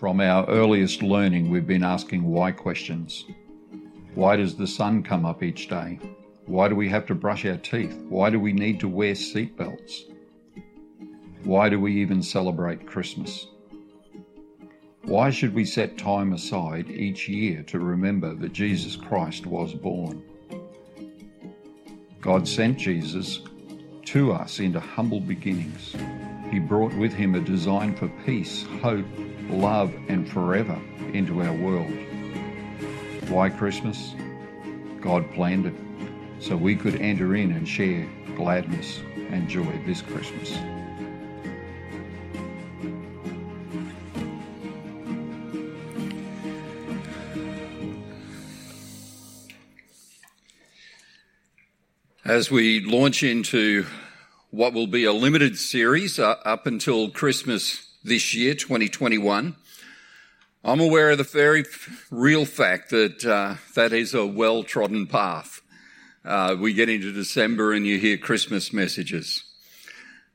From our earliest learning, we've been asking why questions. Why does the sun come up each day? Why do we have to brush our teeth? Why do we need to wear seatbelts? Why do we even celebrate Christmas? Why should we set time aside each year to remember that Jesus Christ was born? God sent Jesus to us into humble beginnings. He brought with him a design for peace, hope, love, and forever into our world. Why Christmas? God planned it so we could enter in and share gladness and joy this Christmas. As we launch into what will be a limited series uh, up until Christmas this year, 2021. I'm aware of the very real fact that uh, that is a well trodden path. Uh, we get into December and you hear Christmas messages.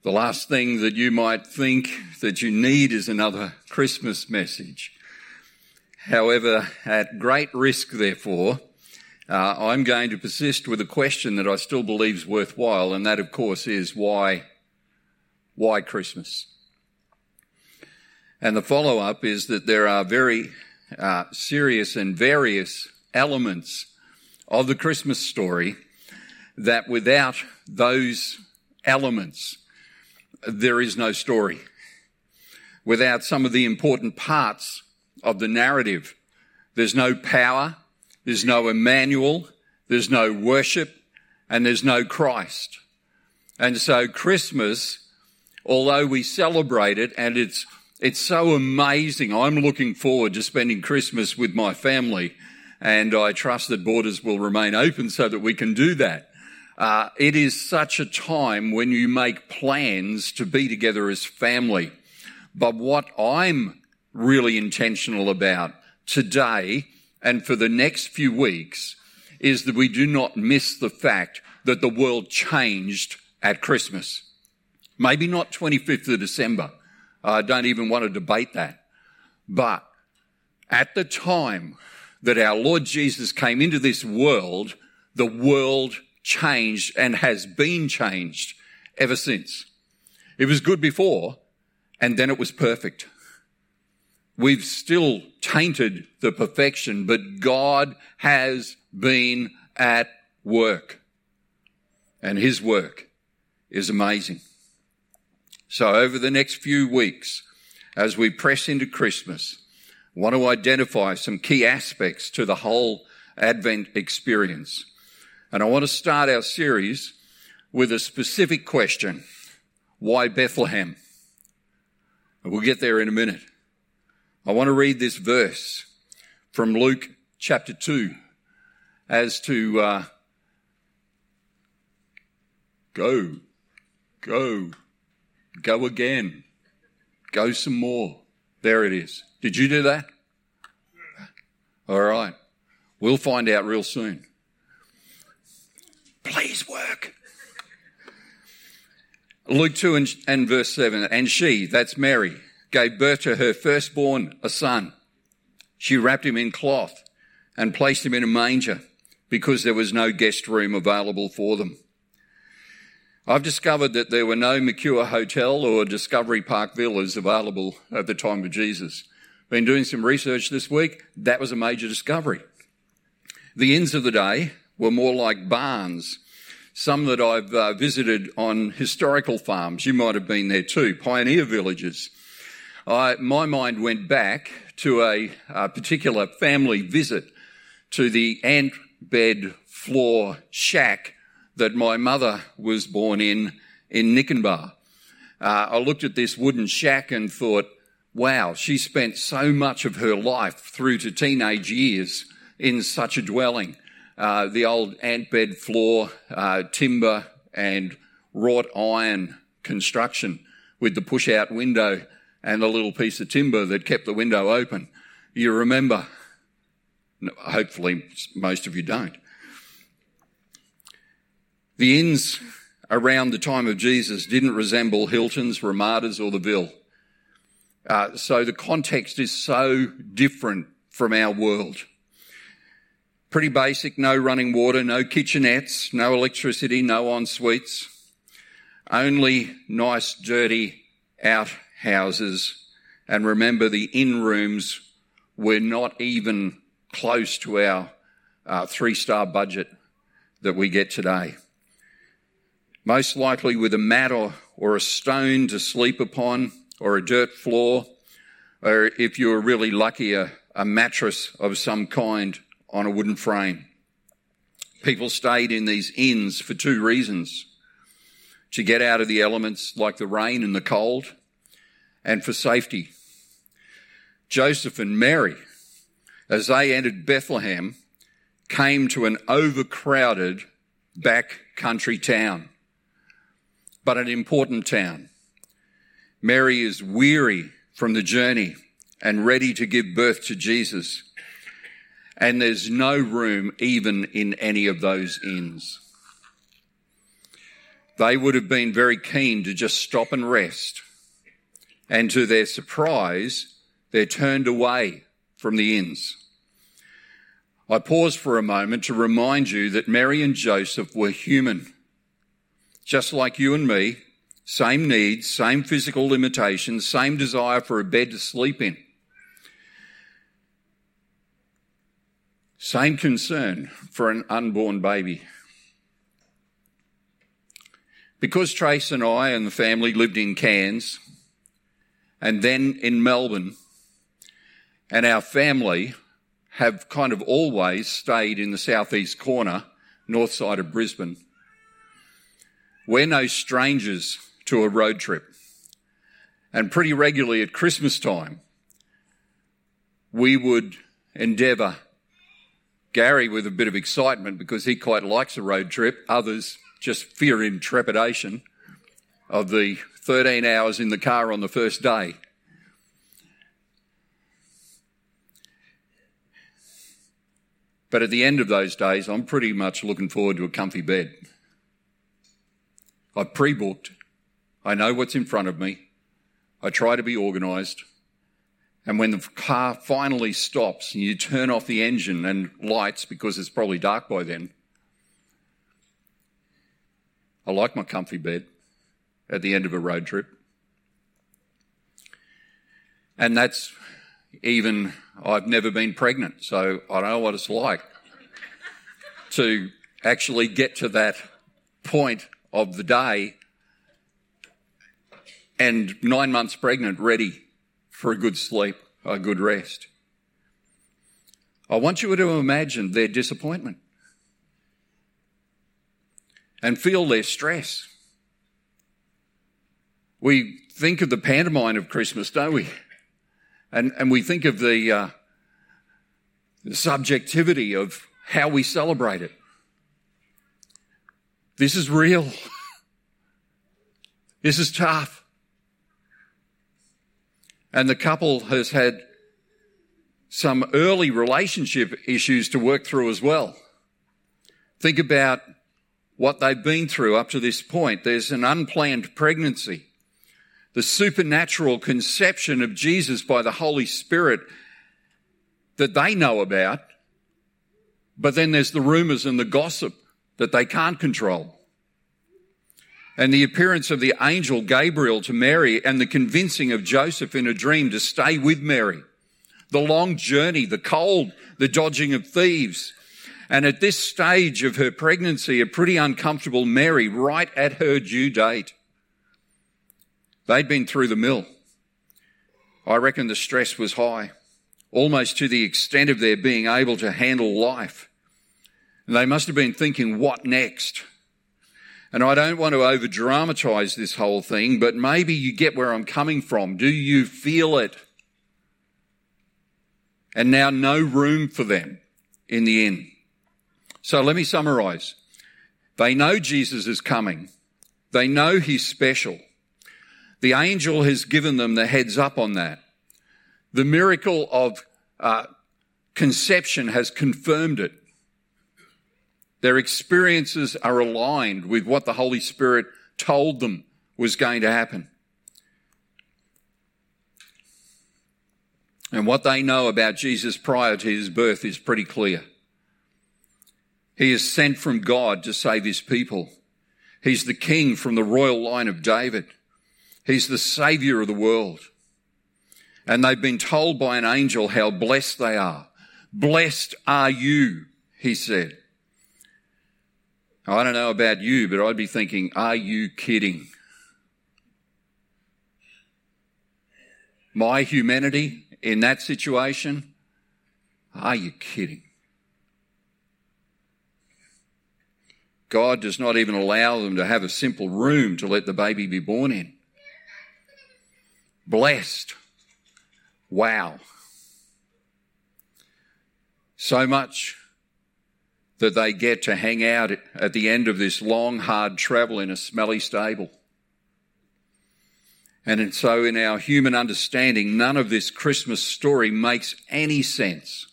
The last thing that you might think that you need is another Christmas message. However, at great risk, therefore, uh, I'm going to persist with a question that I still believe is worthwhile, and that, of course, is why, why Christmas? And the follow up is that there are very uh, serious and various elements of the Christmas story that without those elements, there is no story. Without some of the important parts of the narrative, there's no power, there's no Emmanuel, there's no worship, and there's no Christ. And so Christmas, although we celebrate it and it's, it's so amazing. I'm looking forward to spending Christmas with my family and I trust that borders will remain open so that we can do that. Uh, it is such a time when you make plans to be together as family. But what I'm really intentional about today and for the next few weeks is that we do not miss the fact that the world changed at Christmas. Maybe not 25th of December. I don't even want to debate that. But at the time that our Lord Jesus came into this world, the world changed and has been changed ever since. It was good before and then it was perfect. We've still tainted the perfection, but God has been at work. And his work is amazing. So over the next few weeks, as we press into Christmas, I want to identify some key aspects to the whole Advent experience. And I want to start our series with a specific question. Why Bethlehem? we'll get there in a minute. I want to read this verse from Luke chapter 2 as to uh, go, go, go again, go some more. There it is. Did you do that? All right. We'll find out real soon. Please work. Luke 2 and, and verse 7. And she, that's Mary, gave birth to her firstborn, a son. She wrapped him in cloth and placed him in a manger because there was no guest room available for them. I've discovered that there were no Mercure Hotel or Discovery Park villas available at the time of Jesus. Been doing some research this week. That was a major discovery. The inns of the day were more like barns. Some that I've uh, visited on historical farms. You might have been there too. Pioneer villages I, my mind went back to a, a particular family visit to the ant bed floor shack that my mother was born in in Nikenbah. Uh, I looked at this wooden shack and thought, wow, she spent so much of her life through to teenage years in such a dwelling. Uh, the old ant bed floor, uh, timber and wrought iron construction with the push out window and a little piece of timber that kept the window open. You remember? Hopefully, most of you don't. The inns around the time of Jesus didn't resemble Hilton's, Ramadas, or the Ville. Uh, so the context is so different from our world. Pretty basic, no running water, no kitchenettes, no electricity, no en suites. Only nice, dirty out houses. And remember, the in rooms were not even close to our uh, three star budget that we get today. Most likely with a mat or, or a stone to sleep upon or a dirt floor, or if you were really lucky, a, a mattress of some kind on a wooden frame. People stayed in these inns for two reasons to get out of the elements like the rain and the cold, and for safety. Joseph and Mary, as they entered Bethlehem, came to an overcrowded back country town, but an important town. Mary is weary from the journey and ready to give birth to Jesus. And there's no room even in any of those inns. They would have been very keen to just stop and rest. And to their surprise, they're turned away from the inns. I pause for a moment to remind you that Mary and Joseph were human. Just like you and me, same needs, same physical limitations, same desire for a bed to sleep in. Same concern for an unborn baby. Because Trace and I and the family lived in Cairns and then in Melbourne, and our family have kind of always stayed in the southeast corner, north side of Brisbane. We're no strangers to a road trip. And pretty regularly at Christmas time, we would endeavour Gary with a bit of excitement because he quite likes a road trip. Others just fear in trepidation of the 13 hours in the car on the first day. But at the end of those days, I'm pretty much looking forward to a comfy bed. I've pre booked. I know what's in front of me. I try to be organised. And when the car finally stops and you turn off the engine and lights because it's probably dark by then, I like my comfy bed at the end of a road trip. And that's even, I've never been pregnant, so I don't know what it's like to actually get to that point of the day and nine months pregnant, ready for a good sleep, a good rest. I want you to imagine their disappointment and feel their stress. We think of the pantomime of Christmas, don't we? And, and we think of the, uh, the subjectivity of how we celebrate it. This is real. this is tough. And the couple has had some early relationship issues to work through as well. Think about what they've been through up to this point. There's an unplanned pregnancy, the supernatural conception of Jesus by the Holy Spirit that they know about, but then there's the rumors and the gossip that they can't control and the appearance of the angel Gabriel to Mary and the convincing of Joseph in a dream to stay with Mary. The long journey, the cold, the dodging of thieves. And at this stage of her pregnancy, a pretty uncomfortable Mary right at her due date. They'd been through the mill. I reckon the stress was high, almost to the extent of their being able to handle life. And they must have been thinking, what next? And I don't want to over dramatize this whole thing, but maybe you get where I'm coming from. Do you feel it? And now no room for them in the inn. So let me summarize. They know Jesus is coming. They know he's special. The angel has given them the heads up on that. The miracle of uh, conception has confirmed it. Their experiences are aligned with what the Holy Spirit told them was going to happen. And what they know about Jesus prior to his birth is pretty clear. He is sent from God to save his people. He's the king from the royal line of David. He's the savior of the world. And they've been told by an angel how blessed they are. Blessed are you, he said. I don't know about you, but I'd be thinking, are you kidding? My humanity in that situation? Are you kidding? God does not even allow them to have a simple room to let the baby be born in. Blessed. Wow. So much that they get to hang out at the end of this long, hard travel in a smelly stable. And so, in our human understanding, none of this Christmas story makes any sense.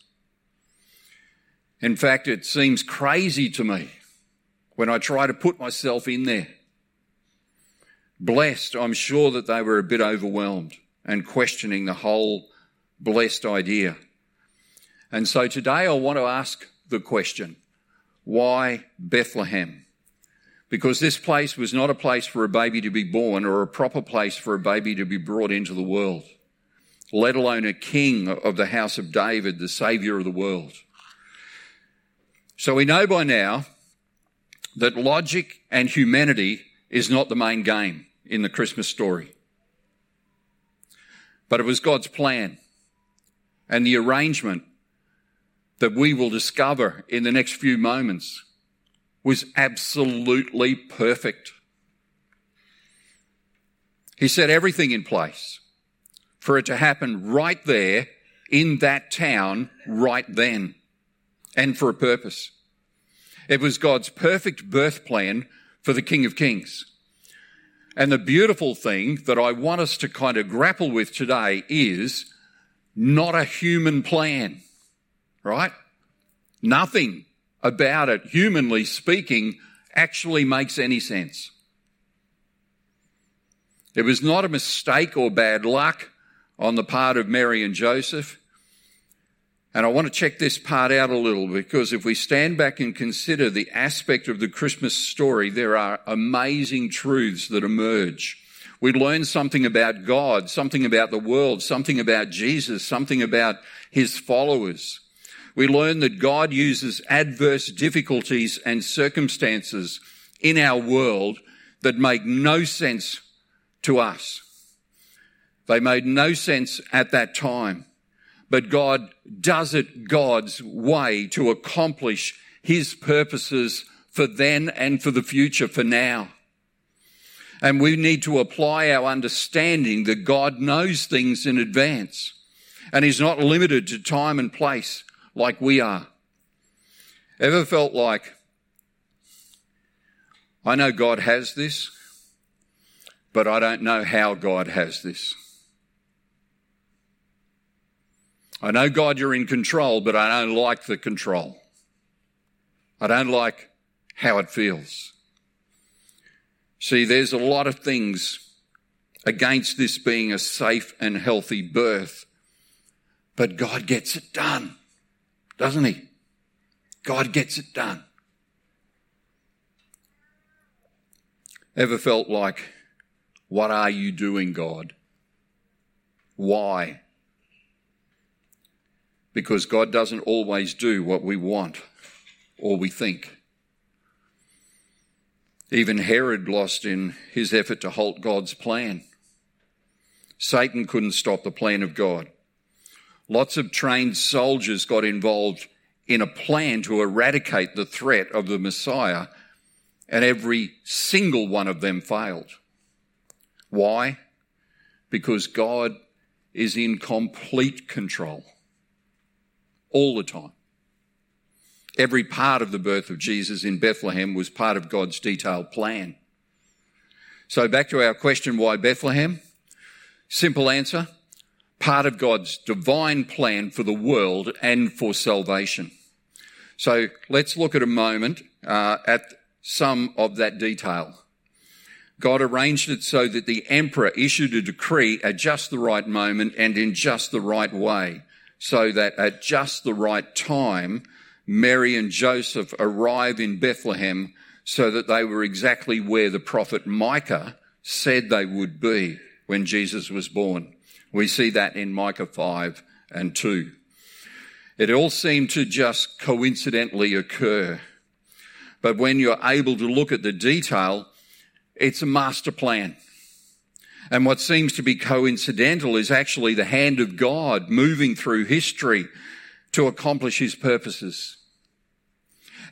In fact, it seems crazy to me when I try to put myself in there. Blessed, I'm sure that they were a bit overwhelmed and questioning the whole blessed idea. And so today I want to ask the question why Bethlehem? Because this place was not a place for a baby to be born or a proper place for a baby to be brought into the world, let alone a king of the house of David, the savior of the world. So we know by now that logic and humanity is not the main game in the Christmas story. But it was God's plan and the arrangement that we will discover in the next few moments was absolutely perfect. He set everything in place for it to happen right there in that town right then and for a purpose. It was God's perfect birth plan for the King of Kings. And the beautiful thing that I want us to kind of grapple with today is not a human plan right? Nothing about it, humanly speaking, actually makes any sense. It was not a mistake or bad luck on the part of Mary and Joseph. And I want to check this part out a little because if we stand back and consider the aspect of the Christmas story, there are amazing truths that emerge. We learn something about God, something about the world, something about Jesus, something about his followers we learn that God uses adverse difficulties and circumstances in our world that make no sense to us. They made no sense at that time, but God does it God's way to accomplish his purposes for then and for the future, for now. And we need to apply our understanding that God knows things in advance and he's not limited to time and place like we are. Ever felt like, I know God has this, but I don't know how God has this. I know, God, you're in control, but I don't like the control. I don't like how it feels. See, there's a lot of things against this being a safe and healthy birth, but God gets it done doesn't he? God gets it done. Ever felt like, what are you doing, God? Why? Because God doesn't always do what we want or we think. Even Herod lost in his effort to halt God's plan. Satan couldn't stop the plan of God. Lots of trained soldiers got involved in a plan to eradicate the threat of the Messiah, and every single one of them failed. Why? Because God is in complete control all the time. Every part of the birth of Jesus in Bethlehem was part of God's detailed plan. So back to our question, why Bethlehem? Simple answer part of God's divine plan for the world and for salvation. So let's look at a moment uh, at some of that detail. God arranged it so that the emperor issued a decree at just the right moment and in just the right way, so that at just the right time, Mary and Joseph arrive in Bethlehem so that they were exactly where the prophet Micah said they would be when Jesus was born. We see that in Micah 5 and 2. It all seemed to just coincidentally occur. But when you're able to look at the detail, it's a master plan. And what seems to be coincidental is actually the hand of God moving through history to accomplish his purposes.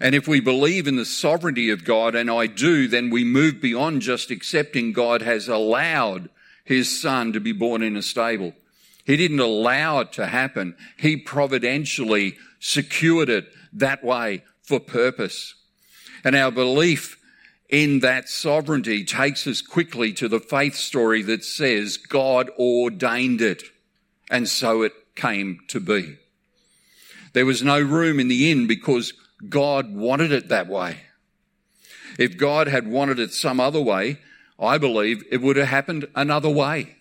And if we believe in the sovereignty of God, and I do, then we move beyond just accepting God has allowed his son to be born in a stable. He didn't allow it to happen. He providentially secured it that way for purpose. And our belief in that sovereignty takes us quickly to the faith story that says God ordained it. And so it came to be. There was no room in the inn because God wanted it that way. If God had wanted it some other way, I believe it would have happened another way.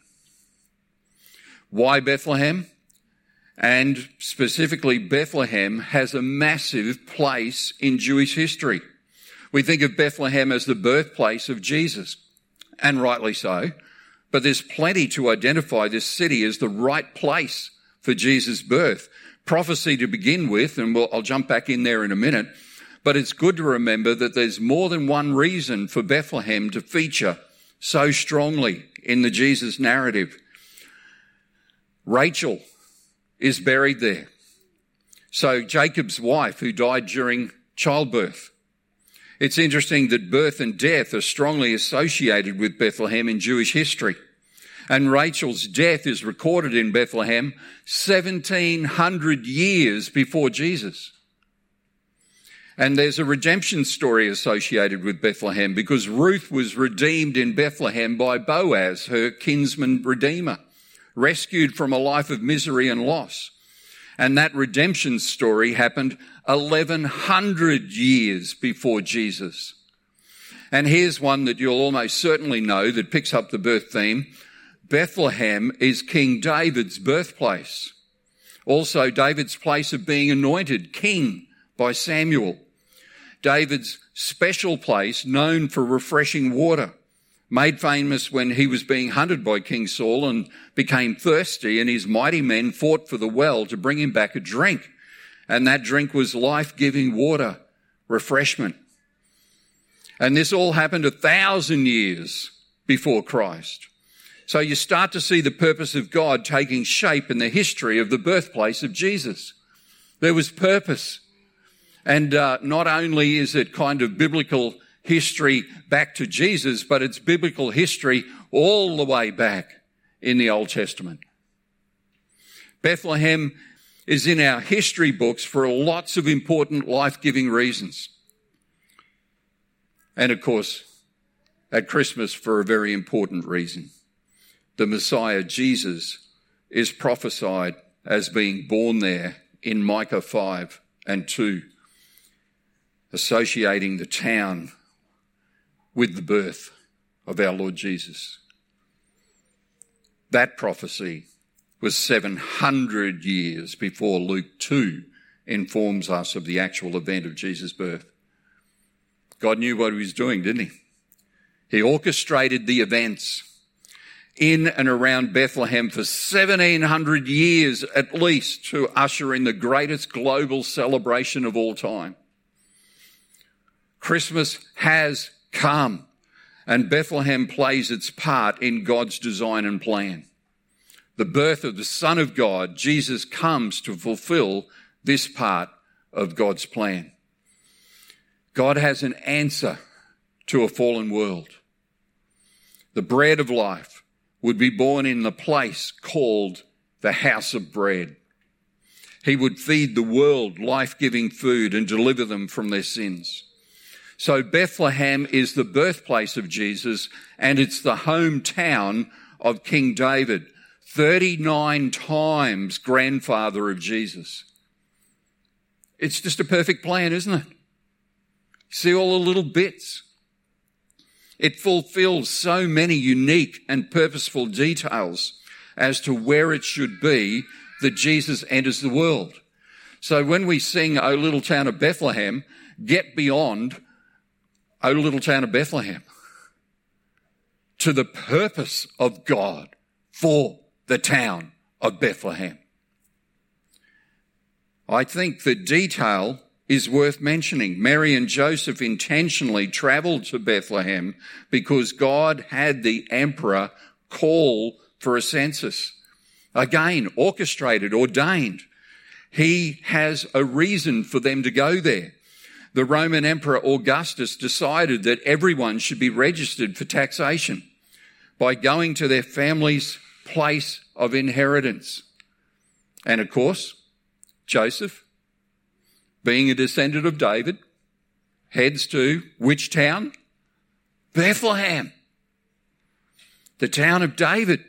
Why Bethlehem? And specifically, Bethlehem has a massive place in Jewish history. We think of Bethlehem as the birthplace of Jesus, and rightly so, but there's plenty to identify this city as the right place for Jesus' birth. Prophecy to begin with, and we'll, I'll jump back in there in a minute, but it's good to remember that there's more than one reason for Bethlehem to feature so strongly in the Jesus narrative. Rachel is buried there. So Jacob's wife, who died during childbirth. It's interesting that birth and death are strongly associated with Bethlehem in Jewish history. And Rachel's death is recorded in Bethlehem 1700 years before Jesus. And there's a redemption story associated with Bethlehem because Ruth was redeemed in Bethlehem by Boaz, her kinsman redeemer, rescued from a life of misery and loss. And that redemption story happened 1100 years before Jesus. And here's one that you'll almost certainly know that picks up the birth theme. Bethlehem is King David's birthplace. Also David's place of being anointed king by Samuel. David's special place known for refreshing water made famous when he was being hunted by King Saul and became thirsty and his mighty men fought for the well to bring him back a drink. And that drink was life-giving water, refreshment. And this all happened a thousand years before Christ. So you start to see the purpose of God taking shape in the history of the birthplace of Jesus. There was purpose. And uh, not only is it kind of biblical history back to Jesus, but it's biblical history all the way back in the Old Testament. Bethlehem is in our history books for lots of important life-giving reasons. And of course, at Christmas for a very important reason. The Messiah, Jesus, is prophesied as being born there in Micah 5 and 2, associating the town with the birth of our Lord Jesus. That prophecy was 700 years before Luke 2 informs us of the actual event of Jesus' birth. God knew what he was doing, didn't he? He orchestrated the events in and around Bethlehem for 1700 years at least to usher in the greatest global celebration of all time. Christmas has come. And Bethlehem plays its part in God's design and plan. The birth of the Son of God, Jesus comes to fulfill this part of God's plan. God has an answer to a fallen world. The bread of life would be born in the place called the house of bread. He would feed the world life-giving food and deliver them from their sins. So Bethlehem is the birthplace of Jesus and it's the hometown of King David. 39 times grandfather of Jesus. It's just a perfect plan, isn't it? See all the little bits. It fulfills so many unique and purposeful details as to where it should be that Jesus enters the world. So when we sing, O little town of Bethlehem, get beyond, O little town of Bethlehem, to the purpose of God for the town of Bethlehem. I think the detail is worth mentioning. Mary and Joseph intentionally traveled to Bethlehem because God had the emperor call for a census. Again, orchestrated, ordained. He has a reason for them to go there. The Roman Emperor Augustus decided that everyone should be registered for taxation by going to their family's place of inheritance. And of course, Joseph, being a descendant of David, heads to which town? Bethlehem, the town of David.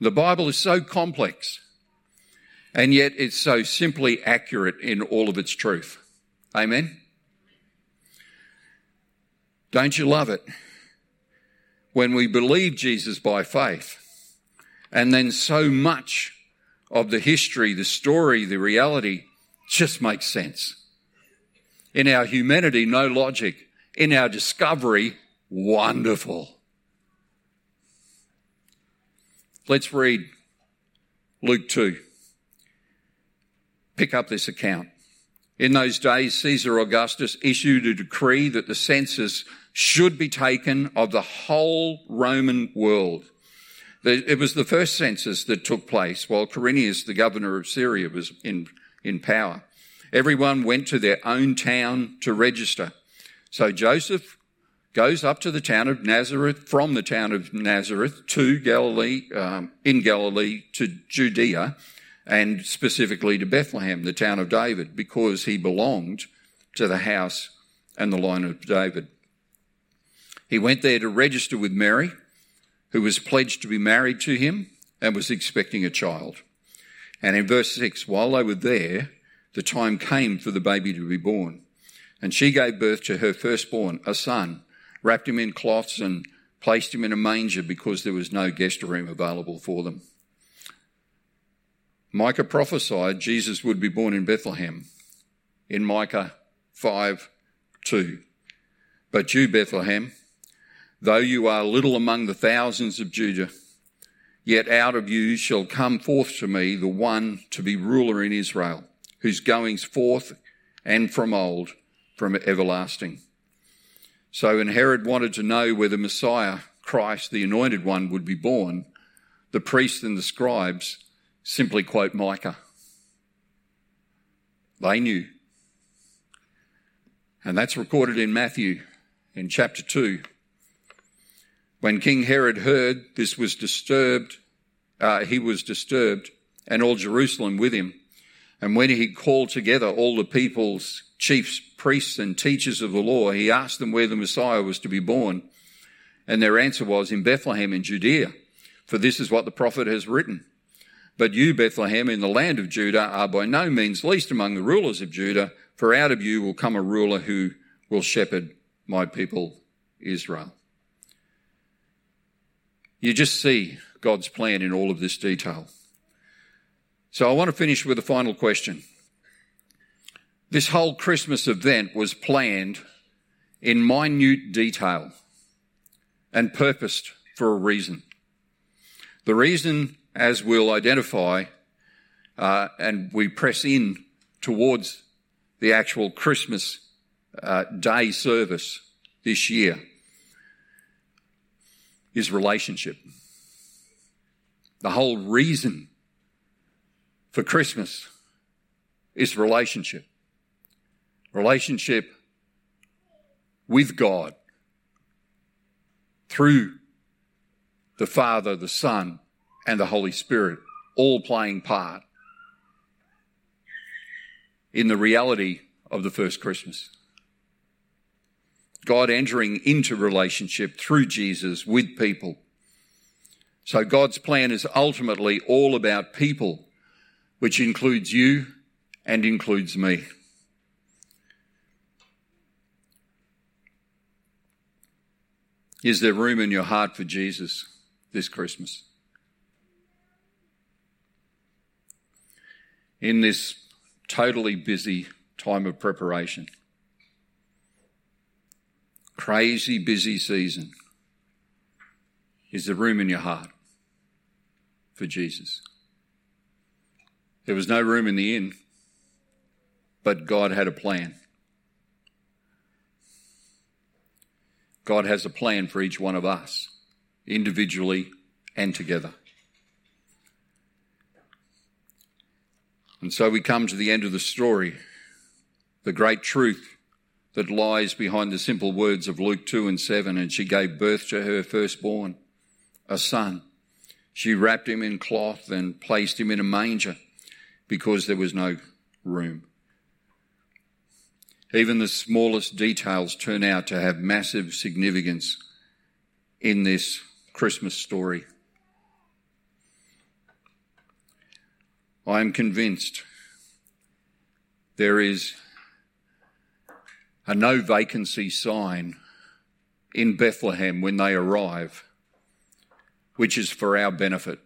The Bible is so complex, and yet it's so simply accurate in all of its truth. Amen? Don't you love it? When we believe Jesus by faith, and then so much of the history, the story, the reality just makes sense. In our humanity, no logic. In our discovery, wonderful. Let's read Luke 2. Pick up this account. In those days, Caesar Augustus issued a decree that the census should be taken of the whole Roman world. It was the first census that took place while Quirinius, the governor of Syria, was in, in power. Everyone went to their own town to register. So Joseph goes up to the town of Nazareth, from the town of Nazareth to Galilee, um, in Galilee to Judea, and specifically to Bethlehem, the town of David, because he belonged to the house and the line of David. He went there to register with Mary, who was pledged to be married to him and was expecting a child. And in verse 6, while they were there, the time came for the baby to be born. And she gave birth to her firstborn, a son wrapped him in cloths and placed him in a manger because there was no guest room available for them. Micah prophesied Jesus would be born in Bethlehem in Micah 5 2. But you, Bethlehem, though you are little among the thousands of Judah, yet out of you shall come forth to me the one to be ruler in Israel, whose goings forth and from old, from everlasting. So when Herod wanted to know where the Messiah, Christ, the anointed one, would be born, the priests and the scribes simply quote Micah. They knew. And that's recorded in Matthew in chapter 2. When King Herod heard this was disturbed, uh, he was disturbed, and all Jerusalem with him. And when he called together all the people's chiefs, priests, and teachers of the law, he asked them where the Messiah was to be born. And their answer was, In Bethlehem in Judea, for this is what the prophet has written. But you, Bethlehem, in the land of Judah, are by no means least among the rulers of Judah, for out of you will come a ruler who will shepherd my people Israel. You just see God's plan in all of this detail. So I want to finish with a final question. This whole Christmas event was planned in minute detail and purposed for a reason. The reason, as we'll identify, uh, and we press in towards the actual Christmas uh, day service this year, is relationship. The whole reason for Christmas is relationship relationship with God through the Father, the Son, and the Holy Spirit, all playing part in the reality of the first Christmas. God entering into relationship through Jesus with people. So God's plan is ultimately all about people, which includes you and includes me. Is there room in your heart for Jesus this Christmas? In this totally busy time of preparation, crazy busy season, is there room in your heart for Jesus? There was no room in the inn, but God had a plan. God has a plan for each one of us, individually and together. And so we come to the end of the story, the great truth that lies behind the simple words of Luke 2 and 7. And she gave birth to her firstborn, a son. She wrapped him in cloth and placed him in a manger because there was no room. Even the smallest details turn out to have massive significance in this Christmas story. I am convinced there is a no vacancy sign in Bethlehem when they arrive, which is for our benefit.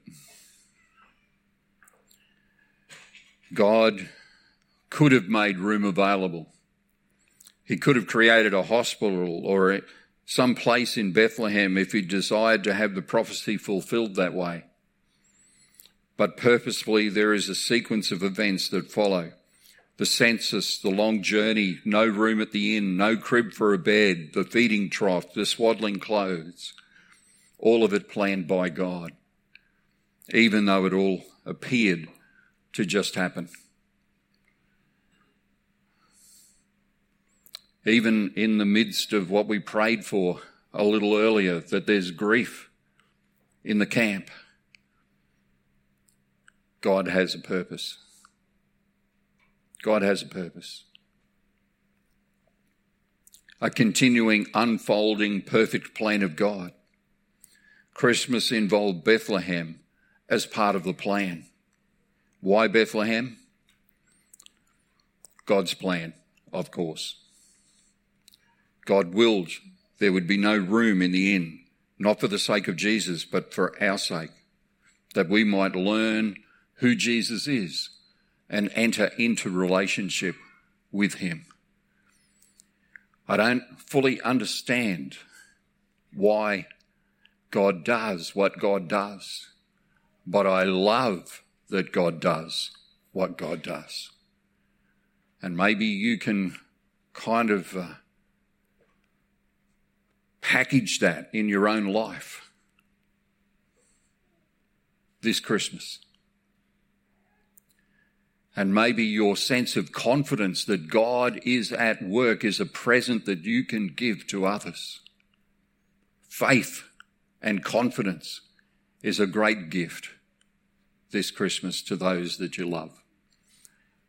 God could have made room available. He could have created a hospital or some place in Bethlehem if he desired to have the prophecy fulfilled that way. But purposefully, there is a sequence of events that follow. The census, the long journey, no room at the inn, no crib for a bed, the feeding trough, the swaddling clothes. All of it planned by God, even though it all appeared to just happen. Even in the midst of what we prayed for a little earlier, that there's grief in the camp, God has a purpose. God has a purpose. A continuing, unfolding, perfect plan of God. Christmas involved Bethlehem as part of the plan. Why Bethlehem? God's plan, of course. God willed there would be no room in the inn, not for the sake of Jesus, but for our sake, that we might learn who Jesus is and enter into relationship with him. I don't fully understand why God does what God does, but I love that God does what God does. And maybe you can kind of uh, package that in your own life this Christmas. And maybe your sense of confidence that God is at work is a present that you can give to others. Faith and confidence is a great gift this Christmas to those that you love.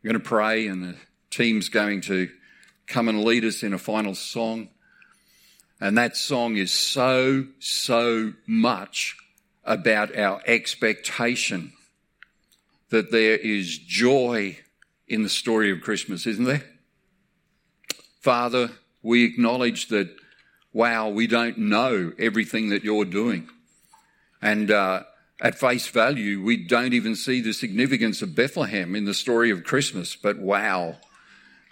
We're going to pray, and the team's going to come and lead us in a final song. And that song is so, so much about our expectation that there is joy in the story of Christmas, isn't there? Father, we acknowledge that, wow, we don't know everything that you're doing. And uh, at face value, we don't even see the significance of Bethlehem in the story of Christmas. But wow,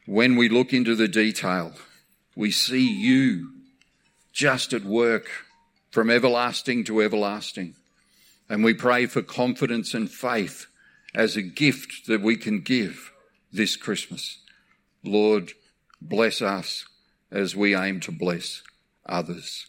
when we look into the detail, we see you just at work from everlasting to everlasting. And we pray for confidence and faith as a gift that we can give this Christmas. Lord, bless us as we aim to bless others.